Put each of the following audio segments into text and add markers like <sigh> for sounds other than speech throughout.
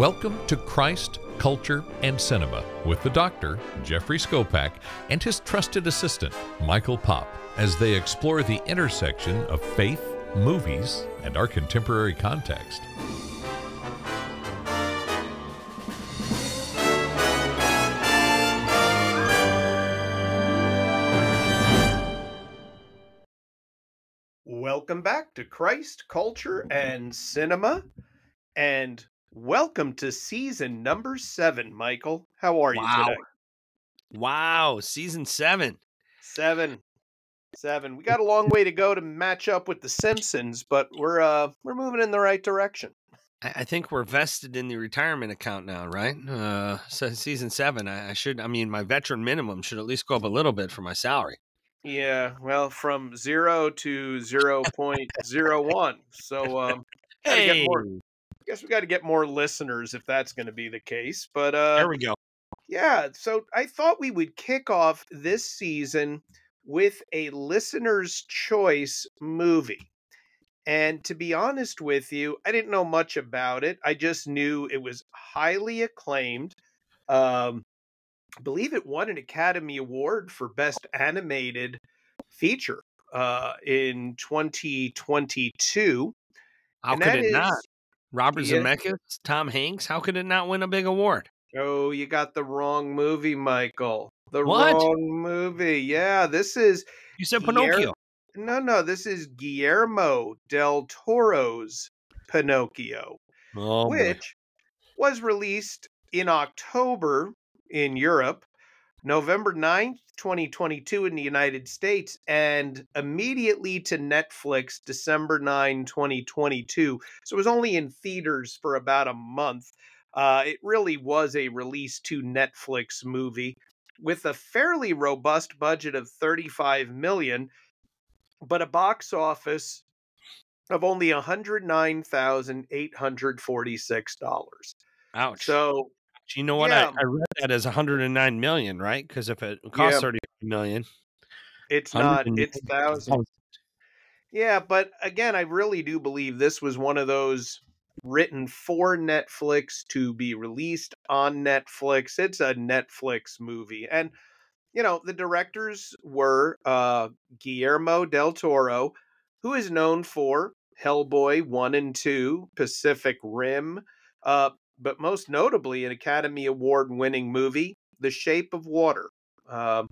Welcome to Christ, Culture, and Cinema with the doctor, Jeffrey Skopak, and his trusted assistant, Michael Pop, as they explore the intersection of faith, movies, and our contemporary context. Welcome back to Christ, Culture, and Cinema. And welcome to season number seven, Michael. How are you Wow. today? Wow, season seven. Seven. Seven. We got a long way to go to match up with the Simpsons, but we're uh we're moving in the right direction. I, I think we're vested in the retirement account now, right? Uh, so season seven. I, I should. I mean, my veteran minimum should at least go up a little bit for my salary. Yeah, well, from zero to zero point zero one. So um Gotta get more- guess we got to get more listeners if that's going to be the case. But uh there we go. Yeah, so I thought we would kick off this season with a listener's choice movie. And to be honest with you, I didn't know much about it. I just knew it was highly acclaimed. Um, I believe it won an Academy Award for Best Animated Feature uh, in 2022. How and could it is- not? Robert Yeah. Zemeckis, Tom Hanks. How could it not win a big award? Oh, you got the wrong movie, Michael. The What? wrong movie. Yeah, this is You said Guillermo- Pinocchio. No, no, this is Guillermo del Toro's Pinocchio, Oh, boy. which was released in October in Europe, November 9th, 2022 in the United States, and immediately to Netflix December 9, 2022. So it was only in theaters for about a month. Uh, it really was a release to Netflix movie with a fairly robust budget of 35 million but a box office of only $109,846. Ouch. So, you know what? yeah. I, I read that as 109 million, right? Because if it costs Yeah. 30 million, it's not, it's thousands. Yeah, but again, I really do believe this was one of those written for Netflix to be released on Netflix. It's a Netflix movie. And, you know, the directors were uh, Guillermo del Toro, who is known for Hellboy 1 and 2, Pacific Rim, uh, but most notably an Academy Award winning movie, The Shape of Water. Um,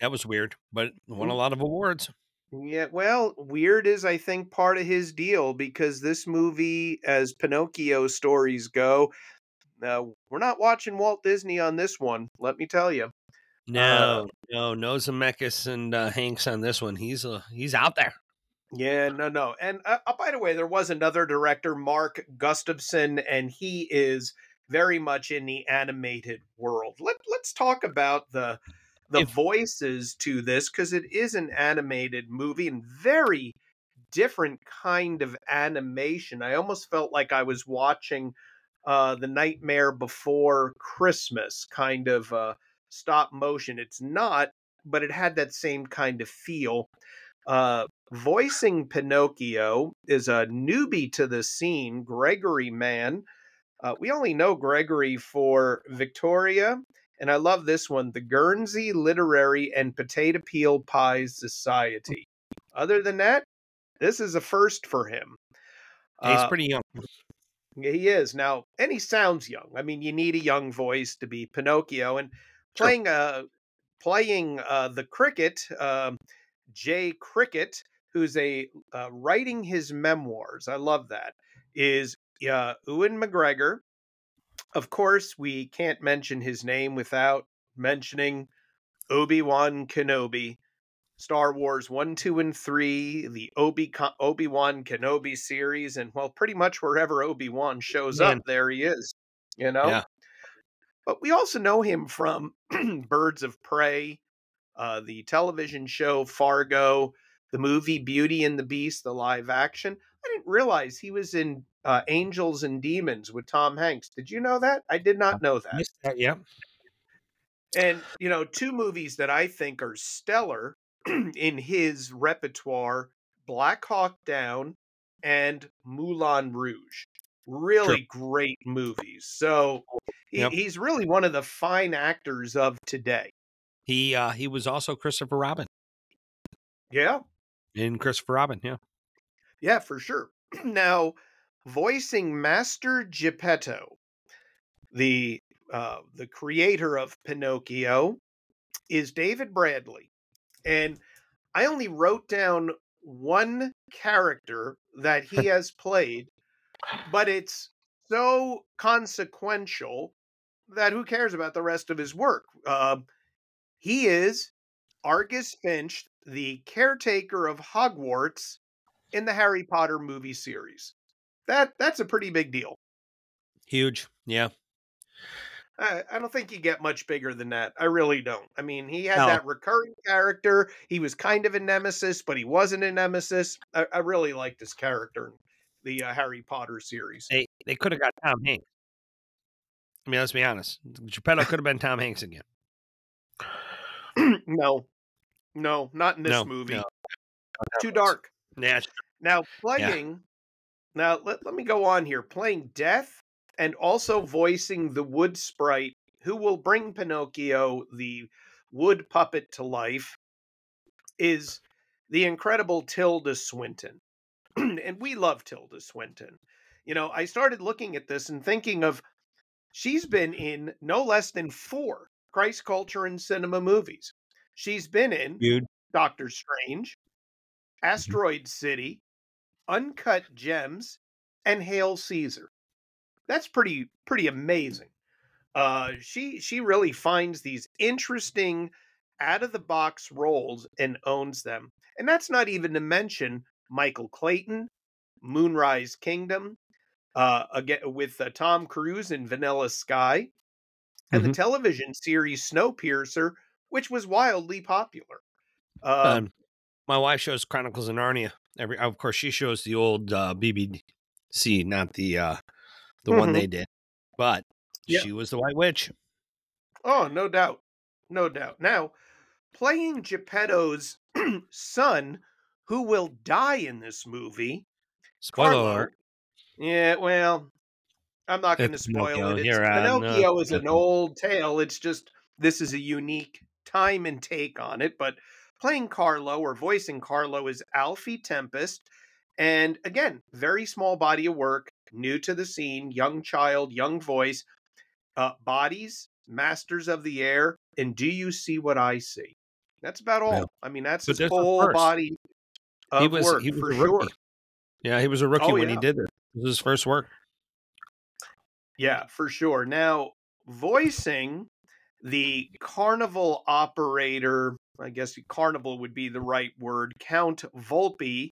that was weird, but won Mm. a lot of awards. yeah, well, weird is I think part of his deal because this movie, as Pinocchio stories go, uh, we're not watching Walt Disney on this one. Let me tell you. No, no, no Zemeckis and uh, Hanks on this one. He's uh, he's out there. Yeah, no, no. And uh, uh, by the way, there was another director, Mark Gustafson, and he is very much in the animated world. Let Let's talk about the the If- voices to this because it is an animated movie and very different kind of animation. I almost felt like I was watching uh, the Nightmare Before Christmas kind of uh, stop motion. It's not, but it had that same kind of feel. Uh, voicing Pinocchio is a newbie to the scene, Gregory Mann. Uh, we only know Gregory for Victoria, and I love this one the Guernsey Literary and Potato Peel Pies Society. Other than that, this is a first for him. He's Uh, pretty young. He is now, and he sounds young. I mean, you need a young voice to be Pinocchio, and Sure. playing uh playing uh the cricket, um, Jay Cricket, who's a uh, writing his memoirs. I love that. Is uh, Ewan McGregor. Of course, we can't mention his name without mentioning Obi Wan Kenobi. Star Wars 1, 2, and 3, the Obi Obi Wan Kenobi series, and well, pretty much wherever Obi Wan shows Man. up, there he is. You know? Yeah. But we also know him from <clears throat> Birds of Prey, uh, the television show Fargo, the movie Beauty and the Beast, the live action. I didn't realize he was in uh, Angels and Demons with Tom Hanks. Did you know that? I did not know that. That, yeah. And, you know, two movies that I think are stellar <clears throat> in his repertoire Black Hawk Down and Moulin Rouge. really great movies. So Yep. he's really one of the fine actors of today. He uh he was also Christopher Robin Yeah, in Christopher Robin. Yeah. yeah, for sure. <clears throat> now, voicing Master Geppetto, the uh, the creator of Pinocchio, is David Bradley, and I only wrote down one character that he <laughs> has played, but it's so consequential that who cares about the rest of his work? Um he is Argus Filch, the caretaker of Hogwarts in the Harry Potter movie series. That that's a pretty big deal. Huge. Yeah. I, I don't think you get much bigger than that. I really don't. I mean, he had No. that recurring character. He was kind of a nemesis, but he wasn't a nemesis. I, I really like this character in the uh, Harry Potter series. They they could have got Tom Hanks. I mean, let's be honest. Geppetto could have been Tom Hanks again. <clears throat> no, no, not in this No, movie. no. Too dark. Yeah. Now playing now let, let me go on here. Playing Death and also voicing the wood sprite who will bring Pinocchio, the wood puppet, to life is the incredible Tilda Swinton. <clears throat> and we love Tilda Swinton. You know, I started looking at this and thinking of she's been in no less than four Christ culture and cinema movies. She's been in Dude. Doctor Strange, Asteroid City, Uncut Gems, and Hail Caesar. That's pretty pretty amazing. Uh, she she really finds these interesting out of the box roles and owns them. And that's not even to mention Michael Clayton, Moonrise Kingdom, uh, again with uh, Tom Cruise in Vanilla Sky, and the television series Snowpiercer, which was wildly popular. Um, Um, my wife shows Chronicles of Narnia. Every, of course, she shows the old uh, BBC, not the uh, the one Mhm. they did. But she was the White Witch. Oh, no doubt. No doubt. Now, playing Geppetto's <clears throat> son, who will die in this movie, Spoiler Carlo. alert. Yeah, well, I'm not going to spoil Pinocchio. it. It's, You're right. No, Pinocchio is an <laughs> old tale. It's just this is a unique time and take on it. But playing Carlo or voicing Carlo is Alfie Tempest. And again, very small body of work, new to the scene, young child, young voice, uh, bodies, masters of the air, and do you see what I see? That's about all. Yeah. I mean, that's But his whole body of he was work he was for a sure. rookie. Yeah, he was a rookie Oh, when yeah. he did this. This was his first work. Yeah, for sure. Now, voicing the carnival operator, I guess carnival would be the right word, Count Volpe,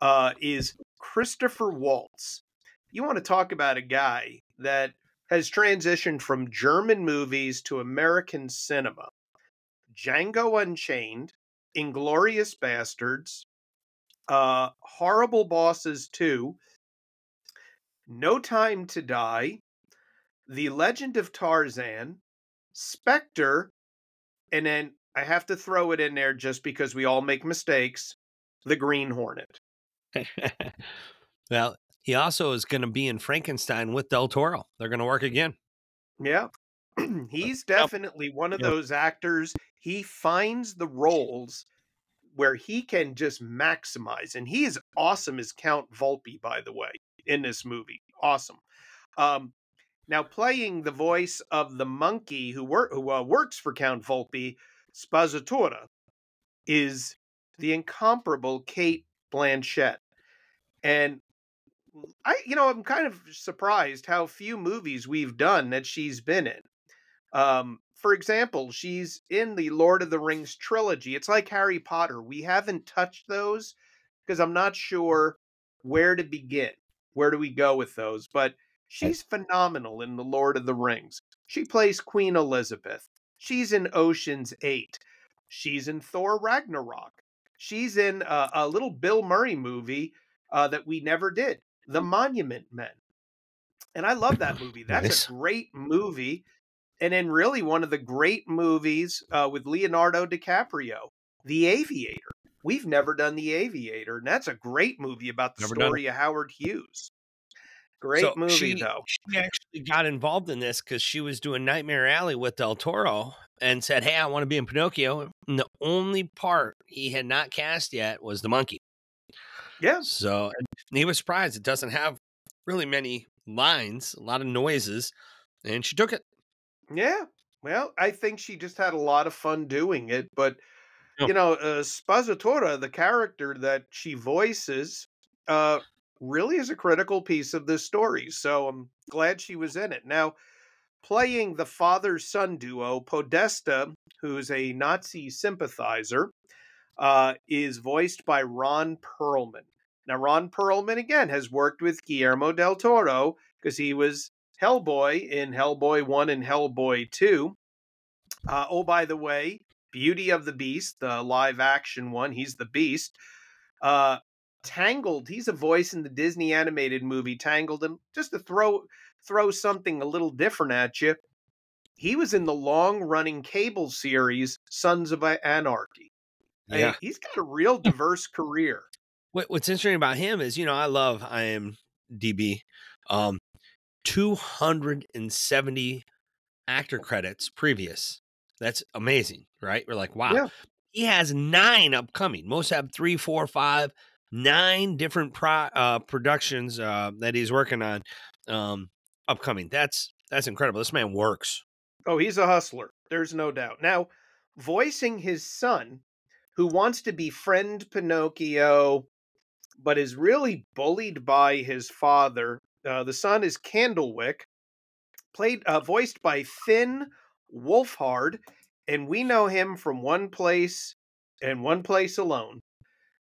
uh, is Christopher Waltz. You want to talk about a guy that has transitioned from German movies to American cinema. Django Unchained, Inglourious Basterds, uh, Horrible Bosses 2, No Time to Die, The Legend of Tarzan, Spectre, and then I have to throw it in there just because we all make mistakes The Green Hornet. well, he also is going to be in Frankenstein with Del Toro. They're going to work again. <clears throat> Yeah. He's definitely one of those actors. He finds the roles where he can just maximize. And he is awesome as Count Volpe, by the way, in this movie. Awesome. Um, now, playing the voice of the monkey who, wor- who uh, works for Count Volpe, Spazzatura, is the incomparable Cate Blanchett. And I, you know, I'm kind of surprised how few movies we've done that she's been in. Um, for example, she's in the Lord of the Rings trilogy. It's like Harry Potter. We haven't touched those because I'm not sure where to begin. Where do we go with those? But she's phenomenal in the Lord of the Rings. She plays Queen Elizabeth. She's in Ocean's 8. She's in Thor Ragnarok. She's in a, a little Bill Murray movie uh, that we never did, The Monument Men. And I love that movie. <laughs> That's Nice. a great movie. And then, really, one of the great movies uh, with Leonardo DiCaprio, The Aviator. We've never done The Aviator, and that's a great movie about the Never done story of Howard Hughes. Great So movie she though. she actually got involved in this because she was doing Nightmare Alley with Del Toro and said, "Hey, I want to be in Pinocchio." And the only part he had not cast yet was the monkey. Yeah. So he was surprised it doesn't have really many lines, a lot of noises, and she took it. Yeah. Well, I think she just had a lot of fun doing it, but Yeah. you know, uh, Spazzatura, the character that she voices, uh, really is a critical piece of this story. So I'm glad she was in it. Now, playing the father-son duo, Podesta, who's a Nazi sympathizer, uh, is voiced by Ron Perlman. Now, Ron Perlman again has worked with Guillermo del Toro because he was Hellboy in Hellboy 1 and Hellboy 2. Uh, oh, by the way, Beauty of the Beast, the live action one, he's the Beast. Uh, Tangled, he's a voice in the Disney animated movie Tangled. And just to throw throw something a little different at you, he was in the long running cable series Sons of Anarchy. I mean, he's got a real <laughs> diverse career. What, what's interesting about him is, you know, I love IMDb. Um, 270 actor credits previous. That's amazing, right? We're like, wow. Yeah. He has nine upcoming. Most have three, four, five, nine different pro, uh, productions uh, that he's working on um, upcoming. That's that's incredible. This man works. Oh, he's a hustler. There's no doubt. Now, voicing his son, who wants to befriend Pinocchio, but is really bullied by his father. Uh, the son is Candlewick, played uh, voiced by Finn Wolfhard, and we know him from one place and one place alone,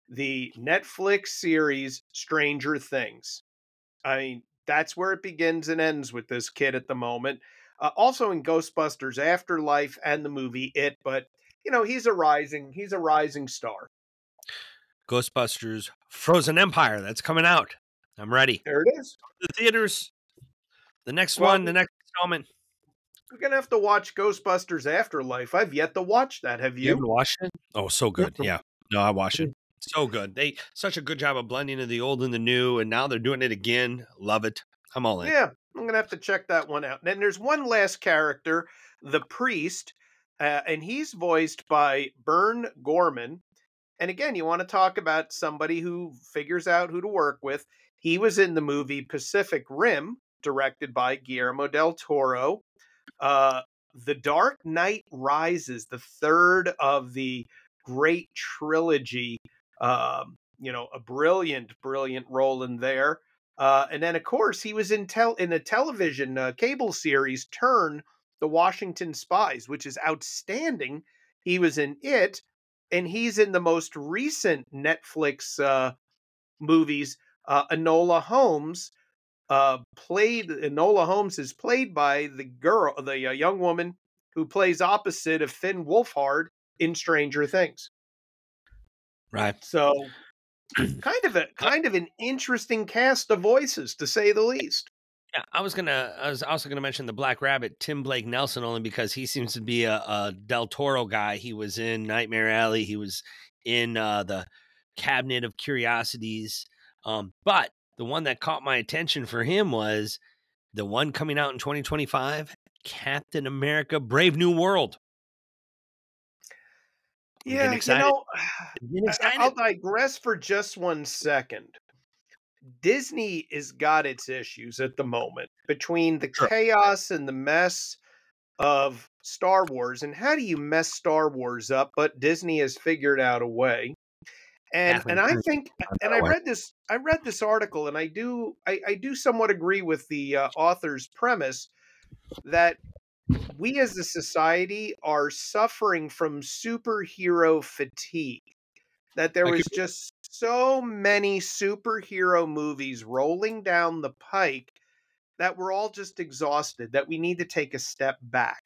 the Netflix series Stranger Things. I mean, that's where it begins and ends with this kid at the moment. Uh, also in Ghostbusters Afterlife and the movie It, but you know he's a rising he's a rising star. Ghostbusters Frozen Empire. That's coming out. I'm ready. There it is. The theaters. The next Well, one, the next installment. We're gonna have to watch Ghostbusters Afterlife. I've yet to watch that. Have You you? haven't watched it? Oh, so good. Yeah. No, I watched it. So good. They such a good job of blending of the old and the new, and now they're doing it again. Love it. I'm all in. Yeah, I'm gonna have to check that one out. And there's one last character, the priest, uh, and he's voiced by Burn Gorman. And again, you want to talk about somebody who figures out who to work with. He was in the movie Pacific Rim, directed by Guillermo del Toro. Uh, the Dark Knight Rises, the third of the great trilogy. Um, you know, a brilliant, brilliant role in there. Uh, and then, of course, he was in tel- in a television uh, cable series, Turn the Washington Spies, which is outstanding. He was in it, and he's in the most recent Netflix uh, movies. Uh, Enola Holmes uh, played. Enola Holmes is played by the girl, the uh, young woman who plays opposite of Finn Wolfhard in Stranger Things. Right. So, kind of a kind of an interesting cast of voices, to say the least. Yeah, I was gonna. I was also gonna mention the Black Rabbit, Tim Blake Nelson, only because he seems to be a, a Del Toro guy. He was in Nightmare Alley. He was in uh, the Cabinet of Curiosities. Um, but the one that caught my attention for him was the one coming out in 2025, Captain America: Brave New World. Yeah, you know, <sighs> I'm getting I- excited. I'll digress for just one second. Disney has got its issues at the moment between the Sure. chaos and the mess of Star Wars. And how do you mess Star Wars up? But Disney has figured out a way. And and I think and I read this I read this article and I do I, I do somewhat agree with the uh, author's premise that we as a society are suffering from superhero fatigue. That there was just so many superhero movies rolling down the pike that we're all just exhausted, that we need to take a step back.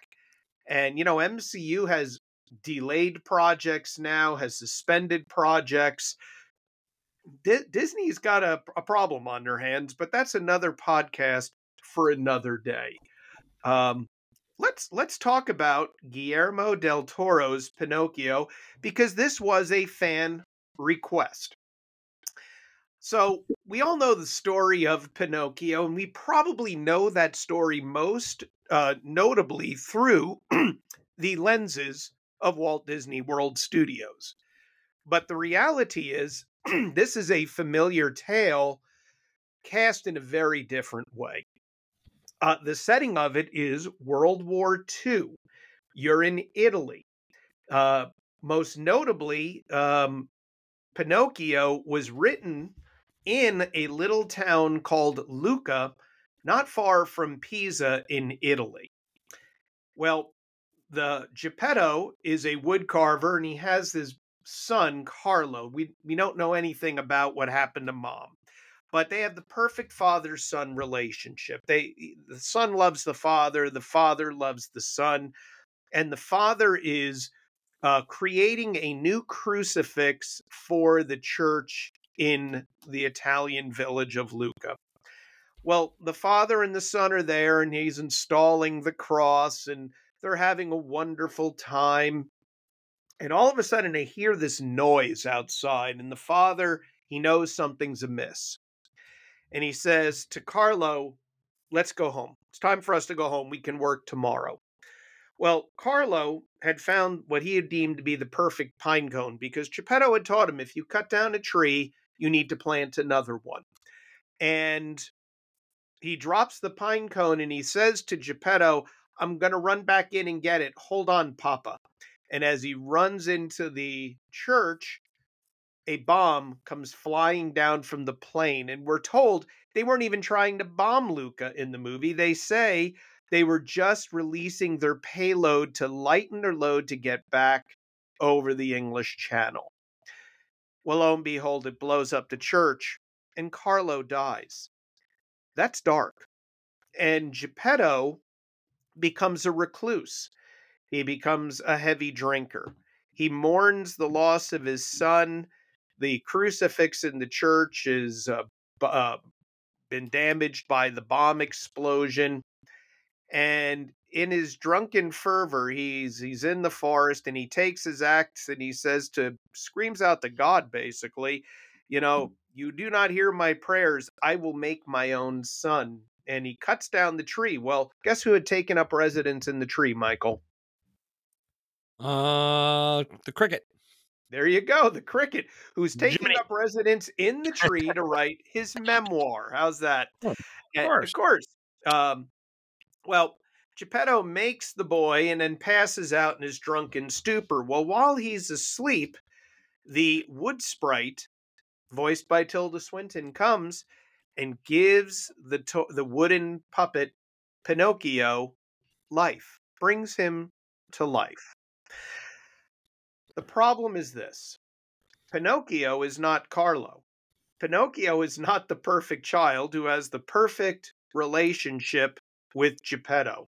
And, you know, MCU has delayed projects now, has suspended projects. Di- Disney's got a, a problem on their hands, but that's another podcast for another day. Um, let's let's talk about Guillermo del Toro's Pinocchio because this was a fan request. So, we all know the story of Pinocchio, and we probably know that story most uh, notably through <clears throat> the lenses of Walt Disney World Studios. But the reality is, <clears throat> this is a familiar tale cast in a very different way. Uh, the setting of it is World War II. You're in Italy. Uh, most notably, um, Pinocchio was written in a little town called Lucca, not far from Pisa in Italy. Well, the Geppetto is a wood carver and he has his son, Carlo. We, we don't know anything about what happened to mom, but they have the perfect father son relationship. They, the son loves the father, the father loves the son, and the father is uh, creating a new crucifix for the church in the Italian village of Lucca. Well, the father and the son are there, and he's installing the cross, and they're having a wonderful time. And all of a sudden, they hear this noise outside, and the father, he knows something's amiss. And he says to Carlo, Let's go home. It's time for us to go home. We can work tomorrow. Well, Carlo had found what he had deemed to be the perfect pine cone because Geppetto had taught him if you cut down a tree, you need to plant another one. And he drops the pine cone and he says to Geppetto, I'm going to run back in and get it. Hold on, Papa. And as he runs into the church, a bomb comes flying down from the plane. And we're told they weren't even trying to bomb Lucca in the movie. They say they were just releasing their payload to lighten their load to get back over the English Channel. Well, lo and behold, it blows up the church and Carlo dies. That's dark. And Geppetto becomes a recluse. He becomes a heavy drinker. He mourns the loss of his son. The crucifix in the church is uh, uh, been damaged by the bomb explosion. And in his drunken fervor, he's he's in the forest and he takes his axe and he says to screams out to God basically, you know, you do not hear my prayers, I will make my own son. And he cuts down the tree. Well, guess who had taken up residence in the tree, Michael? Uh, the cricket. There you go, the cricket, who's taking Jiminy. up residence in the tree to write his memoir. How's that? <laughs> Oh, of course. of course. Um, well, Geppetto makes the boy and then passes out in his drunken stupor. Well, while he's asleep, the wood sprite voiced by Tilda Swinton, comes and gives the to- the wooden puppet Pinocchio life, brings him to life. The problem is this Pinocchio is not Carlo. Pinocchio is not the perfect child who has the perfect relationship with Geppetto.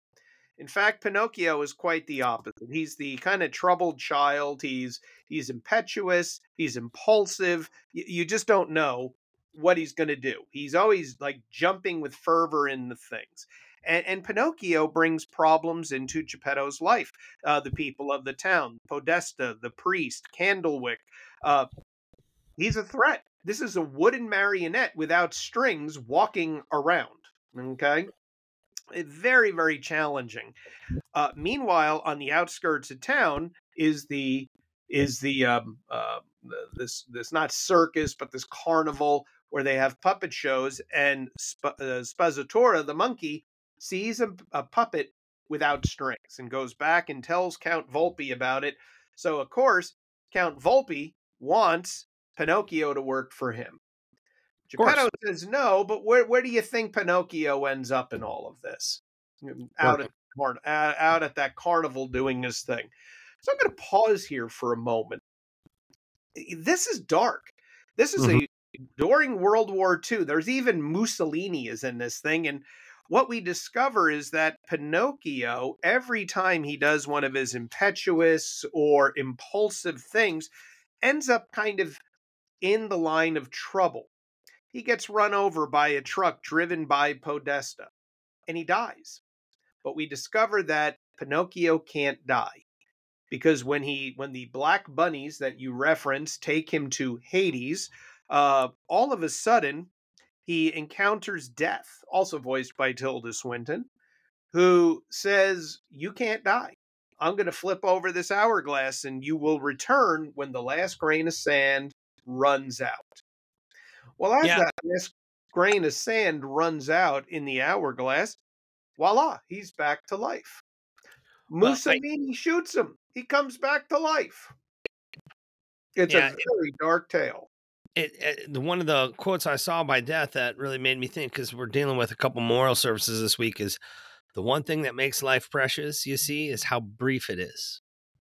In fact, Pinocchio is quite the opposite. He's the kind of troubled child. He's he's impetuous. He's impulsive. You, you just don't know what he's going to do. He's always like jumping with fervor in the things. And, and Pinocchio brings problems into Geppetto's life. Uh, the people of the town, Podesta, the priest, Candlewick. Uh, he's a threat. This is a wooden marionette without strings walking around. Okay very very challenging uh, meanwhile on the outskirts of town is the is the um, uh, this this not circus but this carnival where they have puppet shows and Sp- uh, Spazzatura the monkey sees a, a, puppet without strings and goes back and tells Count Volpe about it. So of course Count Volpe wants Pinocchio to work for him. Geppetto says no, but where where do you think Pinocchio ends up in all of this? Out at out at that carnival doing his thing. So I'm going to pause here for a moment. This is dark. This is mm-hmm. a during World War II. There's even Mussolini is in this thing, and what we discover is that Pinocchio, every time he does one of his impetuous or impulsive things, ends up kind of in the line of trouble he gets run over by a truck driven by Podesta and he dies. But we discover that Pinocchio can't die because when he when the black bunnies that you reference take him to Hades, uh, all of a sudden, he encounters death, also voiced by Tilda Swinton, who says, You can't die. I'm going to flip over this hourglass and you will return when the last grain of sand runs out. Well, as Yeah. that last grain of sand runs out in the hourglass, voila, he's back to life. Well, I- Mussolini shoots him. He comes back to life. It's Yeah, a very dark tale. It, it the- one of the quotes I saw by Death that really made me think because we're dealing with a couple moral services this week is the one thing that makes life precious. You see, is how brief it is.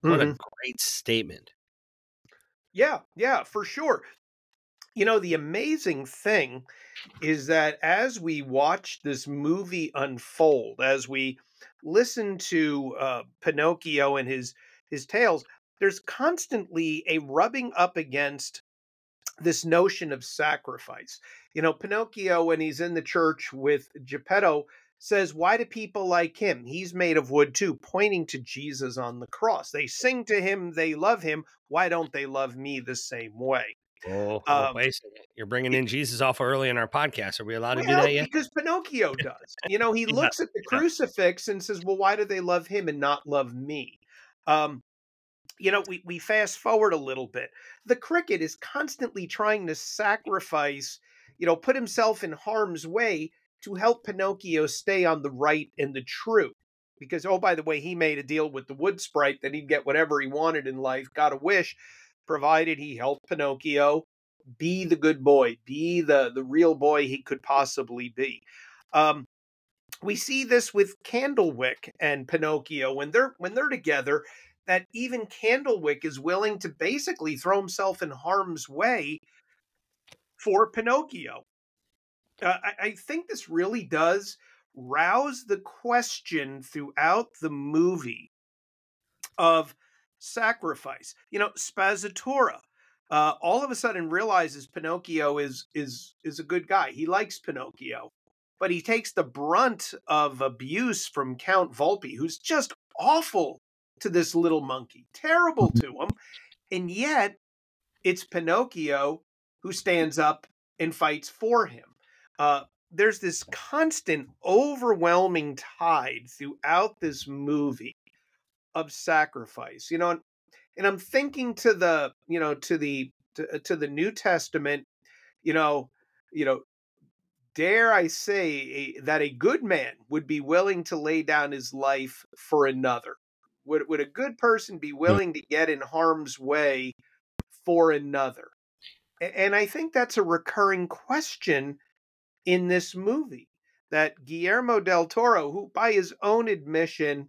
What Mhm. a great statement. Yeah, yeah, for sure. You know, the amazing thing is that as we watch this movie unfold, as we listen to uh, Pinocchio and his his tales, there's constantly a rubbing up against this notion of sacrifice. You know, Pinocchio, when he's in the church with Geppetto, says, Why do people like him? He's made of wood too, pointing to Jesus on the cross. They sing to him, they love him. Why don't they love me the same way? Oh, Um, wait a second. You're bringing in Jesus awful early in our podcast. Are we allowed to do that yet? because Pinocchio does. You know, he <laughs> Yeah, looks at the yeah. crucifix and says, Well, why do they love him and not love me? Um, you know, we, we fast forward a little bit. The cricket is constantly trying to sacrifice, you know, put himself in harm's way to help Pinocchio stay on the right and the true. Because, oh, by the way, he made a deal with the wood sprite that he'd get whatever he wanted in life, got a wish, provided he helped Pinocchio be the good boy, be the, the real boy he could possibly be. Um, we see this with Candlewick and Pinocchio when they're when they're together that even Candlewick is willing to basically throw himself in harm's way for Pinocchio. Uh, I, I think this really does rouse the question throughout the movie of sacrifice. You know, Spazzatura uh, all of a sudden realizes Pinocchio is is is a good guy. He likes Pinocchio, but he takes the brunt of abuse from Count Volpe, who's just awful to this little monkey, terrible to him, and yet it's Pinocchio who stands up and fights for him. Uh, there's this constant, overwhelming tide throughout this movie of sacrifice. You know, and, and I'm thinking to the, you know, to the to, to the New Testament. You know, you know, dare I say a, that a good man would be willing to lay down his life for another? Would would a good person be willing to get in harm's way for another? And I think that's a recurring question in this movie that Guillermo del Toro, who by his own admission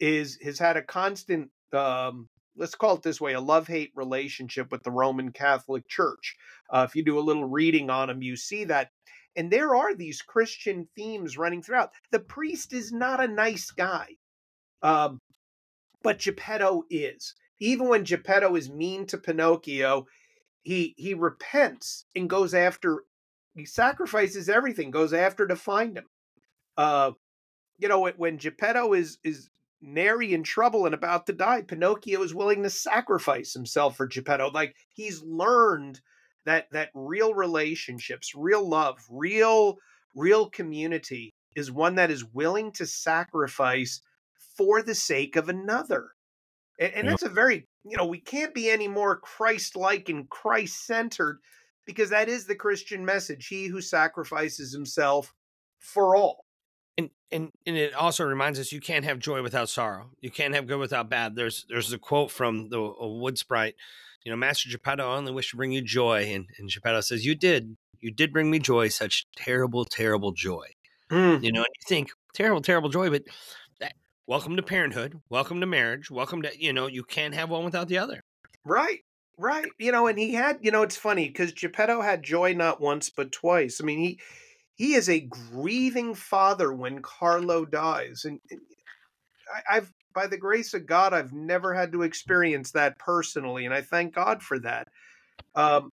is has had a constant um, let's call it this way a love hate relationship with the Roman Catholic Church. Uh, if you do a little reading on him, you see that. And there are these Christian themes running throughout. The priest is not a nice guy, um, but Geppetto is. Even when Geppetto is mean to Pinocchio, he he repents and goes after. He sacrifices everything, goes after to find him. Uh, you know, when- Geppetto is is nary in trouble and about to die, Pinocchio is willing to sacrifice himself for Geppetto. Like he's learned that that real relationships, real love, real real community is one that is willing to sacrifice for the sake of another. And, and that's a very, you know, we can't be any more Christ-like and Christ-centered because that is the Christian message. He who sacrifices himself for all. and and and it also reminds us you can't have joy without sorrow. You can't have good without bad. There's there's a quote from the a wood sprite, you know, Master Geppetto, I only wish to bring you joy, and and Geppetto says, "You did, you did bring me joy, such terrible, terrible joy." Mm. You know, and you think terrible, terrible joy, but welcome to parenthood, welcome to marriage, welcome to you know, you can't have one without the other. Right, right. You know, and he had, you know, it's funny because Geppetto had joy not once but twice. I mean, he he is a grieving father when Carlo dies, and I, I've, by the grace of God, I've never had to experience that personally, and I thank God for that. Um,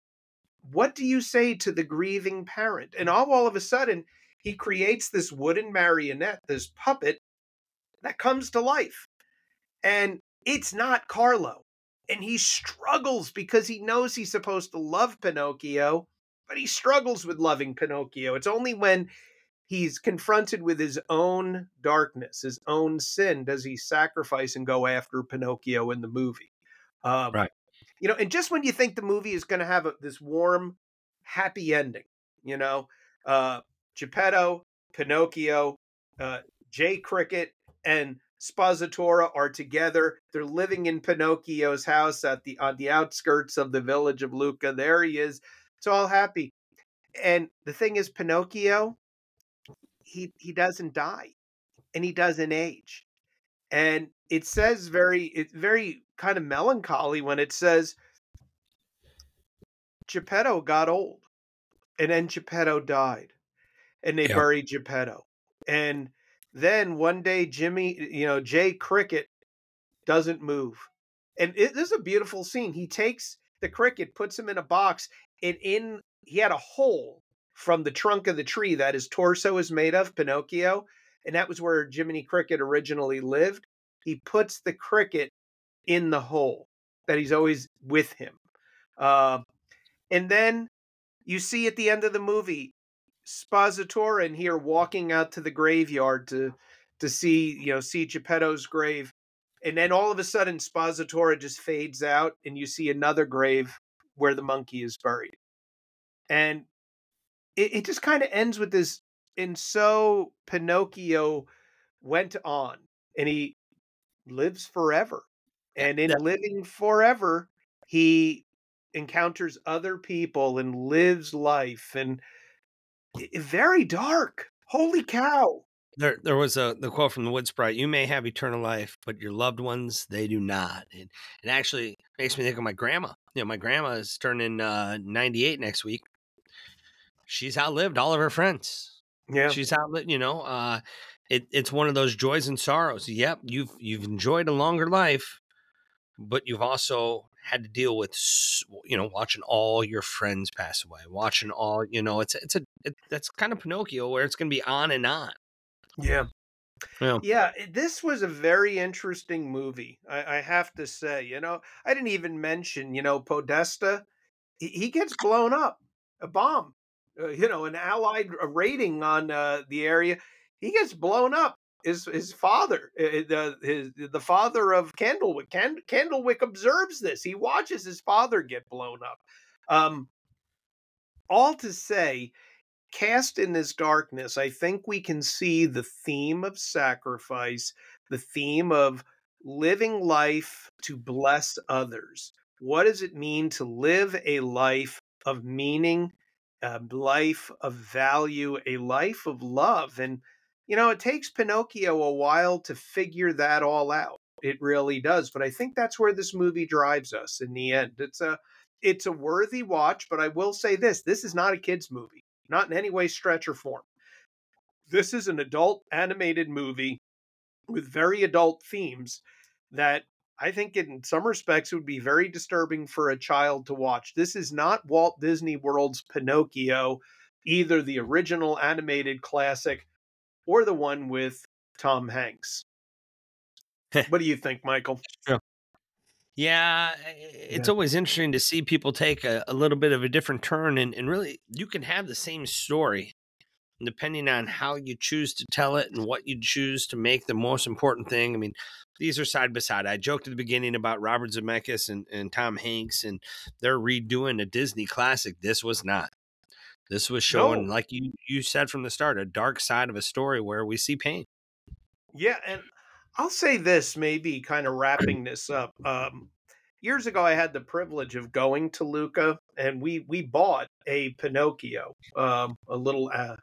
what do you say to the grieving parent? And all, all of a sudden, he creates this wooden marionette, this puppet that comes to life, and it's not Carlo and he struggles because he knows he's supposed to love Pinocchio, but he struggles with loving Pinocchio. It's only when he's confronted with his own darkness, his own sin, does he sacrifice and go after Pinocchio in the movie. Um, right. You know, and just when you think the movie is going to have a, this warm, happy ending, you know, uh, Geppetto, Pinocchio, uh, Jay Cricket, and Spazzatura are together. They're living in Pinocchio's house at the on the outskirts of the village of Lucca. There he is. It's all happy. And the thing is, Pinocchio, he he doesn't die, and he doesn't age. And it says very it's very kind of melancholy when it says Geppetto got old, and then Geppetto died, and they buried Geppetto. And then one day, Jimmy, you know, Jay Cricket doesn't move. And it, this is a beautiful scene. He takes the cricket, puts him in a box, and in he had a hole from the trunk of the tree that his torso is made of, Pinocchio, and that was where Jiminy Cricket originally lived. He puts the cricket in the hole that he's always with him. Uh, and then you see at the end of the movie, In here walking out to the graveyard to to see you know see Geppetto's grave, and then all of a sudden Spazzatura just fades out, and you see another grave where the monkey is buried, and it, it just kind of ends with this. And so Pinocchio went on, and he lives forever, and in yeah. living forever, he encounters other people and lives life and very dark. Holy cow. There, there was a the quote from the Wood Sprite. You may have eternal life, but your loved ones they do not. And it actually makes me think of my grandma. You know, my grandma is turning uh, ninety eight next week. She's outlived all of her friends. Yeah, she's outlived. You know, uh, it, it's one of those joys and sorrows. Yep, you've you've enjoyed a longer life, but you've also had to deal with you know watching all your friends pass away watching all you know it's it's a it, that's kind of pinocchio where it's going to be on and on yeah yeah. yeah, this was a very interesting movie. I, I, have to say, you know, I didn't even mention, you know, Podesta. He, he gets blown up, a bomb, uh, you know, an Allied rating on uh, the area. He gets blown up his his father, the his the father of Candlewick. Cand, Candlewick observes this. He watches his father get blown up. Um, all to say, cast in this darkness, I think we can see the theme of sacrifice, the theme of living life to bless others. What does it mean to live a life of meaning, a life of value, a life of love? And you know, it takes Pinocchio a while to figure that all out. It really does, but I think that's where this movie drives us in the end. It's a it's a worthy watch, but I will say this, this is not a kids movie, not in any way stretch or form. This is an adult animated movie with very adult themes that I think in some respects would be very disturbing for a child to watch. This is not Walt Disney World's Pinocchio, either the original animated classic or the one with Tom Hanks. <laughs> what do you think, Michael? Sure. Yeah, it's yeah. always interesting to see people take a, a, little bit of a different turn, and, and really, you can have the same story depending on how you choose to tell it and what you choose to make the most important thing. I mean, these are side by side. I joked at the beginning about Robert Zemeckis and, and Tom Hanks, and they're redoing a Disney classic. This was not. This was showing, no. like you you said from the start, a dark side of a story where we see pain. Yeah, and I'll say this, maybe kind of wrapping this up. Um, years ago, I had the privilege of going to Lucca, and we we bought a Pinocchio, um, a little uh,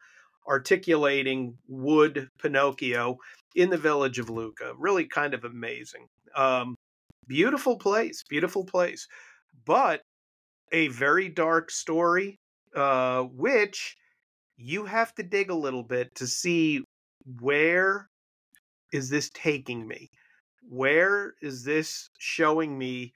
articulating wood Pinocchio in the village of Lucca. Really, kind of amazing. Um, beautiful place, beautiful place, but a very dark story uh, which you have to dig a little bit to see where is this taking me? Where is this showing me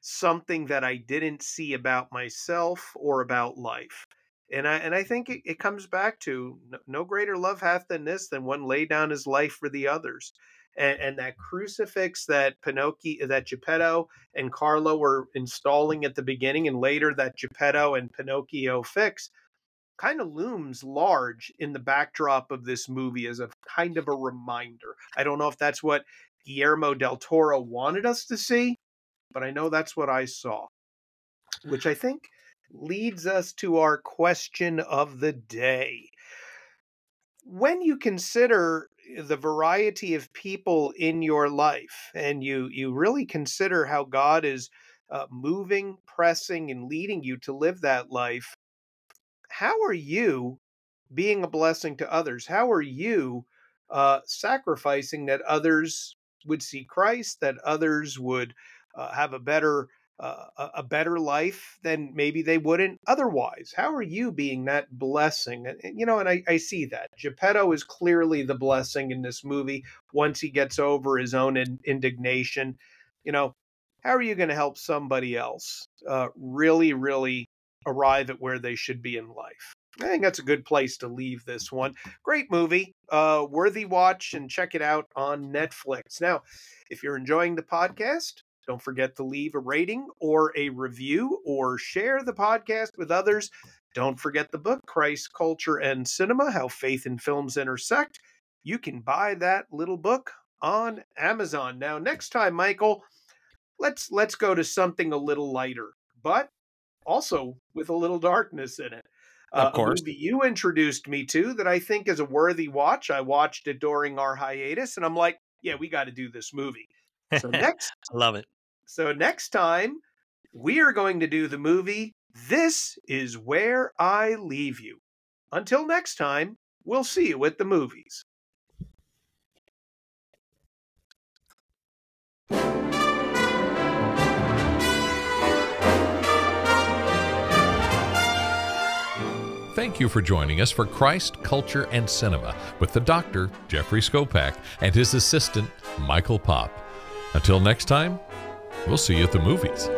something that I didn't see about myself or about life? And I and I think it, it comes back to no, no greater love hath than this than one lay down his life for the others. And, and that crucifix that Pinocchio, uh, that Geppetto and Carlo were installing at the beginning, and later that Geppetto and Pinocchio fix, kind of looms large in the backdrop of this movie as a kind of a reminder. I don't know if that's what Guillermo del Toro wanted us to see, but I know that's what I saw, which I think leads us to our question of the day. When you consider the variety of people in your life and you you really consider how God is uh, moving, pressing and leading you to live that life, how are you being a blessing to others? How are you uh, sacrificing that others would see Christ, that others would uh, have a better uh, a better life than maybe they wouldn't otherwise. How are you being that blessing? And, you know, and I, I see that Geppetto is clearly the blessing in this movie. Once he gets over his own in, indignation, you know, how are you going to help somebody else uh, really, really arrive at where they should be in life? I think that's a good place to leave this one. Great movie, uh, worthy watch, and check it out on Netflix. Now, if you're enjoying the podcast, don't forget to leave a rating or a review or share the podcast with others. Don't forget the book, Christ, Culture, and Cinema How Faith and Films Intersect. You can buy that little book on Amazon. Now, next time, Michael, let's let's go to something a little lighter, but also with a little darkness in it. Uh, of course. movie you introduced me to that I think is a worthy watch. I watched it during our hiatus and I'm like, yeah, we got to do this movie. So <laughs> next, I love it. So next time we are going to do the movie This is Where I Leave You. Until next time, we'll see you at the movies. Thank you for joining us for Christ, Culture, and Cinema with the doctor, Jeffrey Skopak, and his assistant, Michael Pop. Until next time, we'll see you at the movies.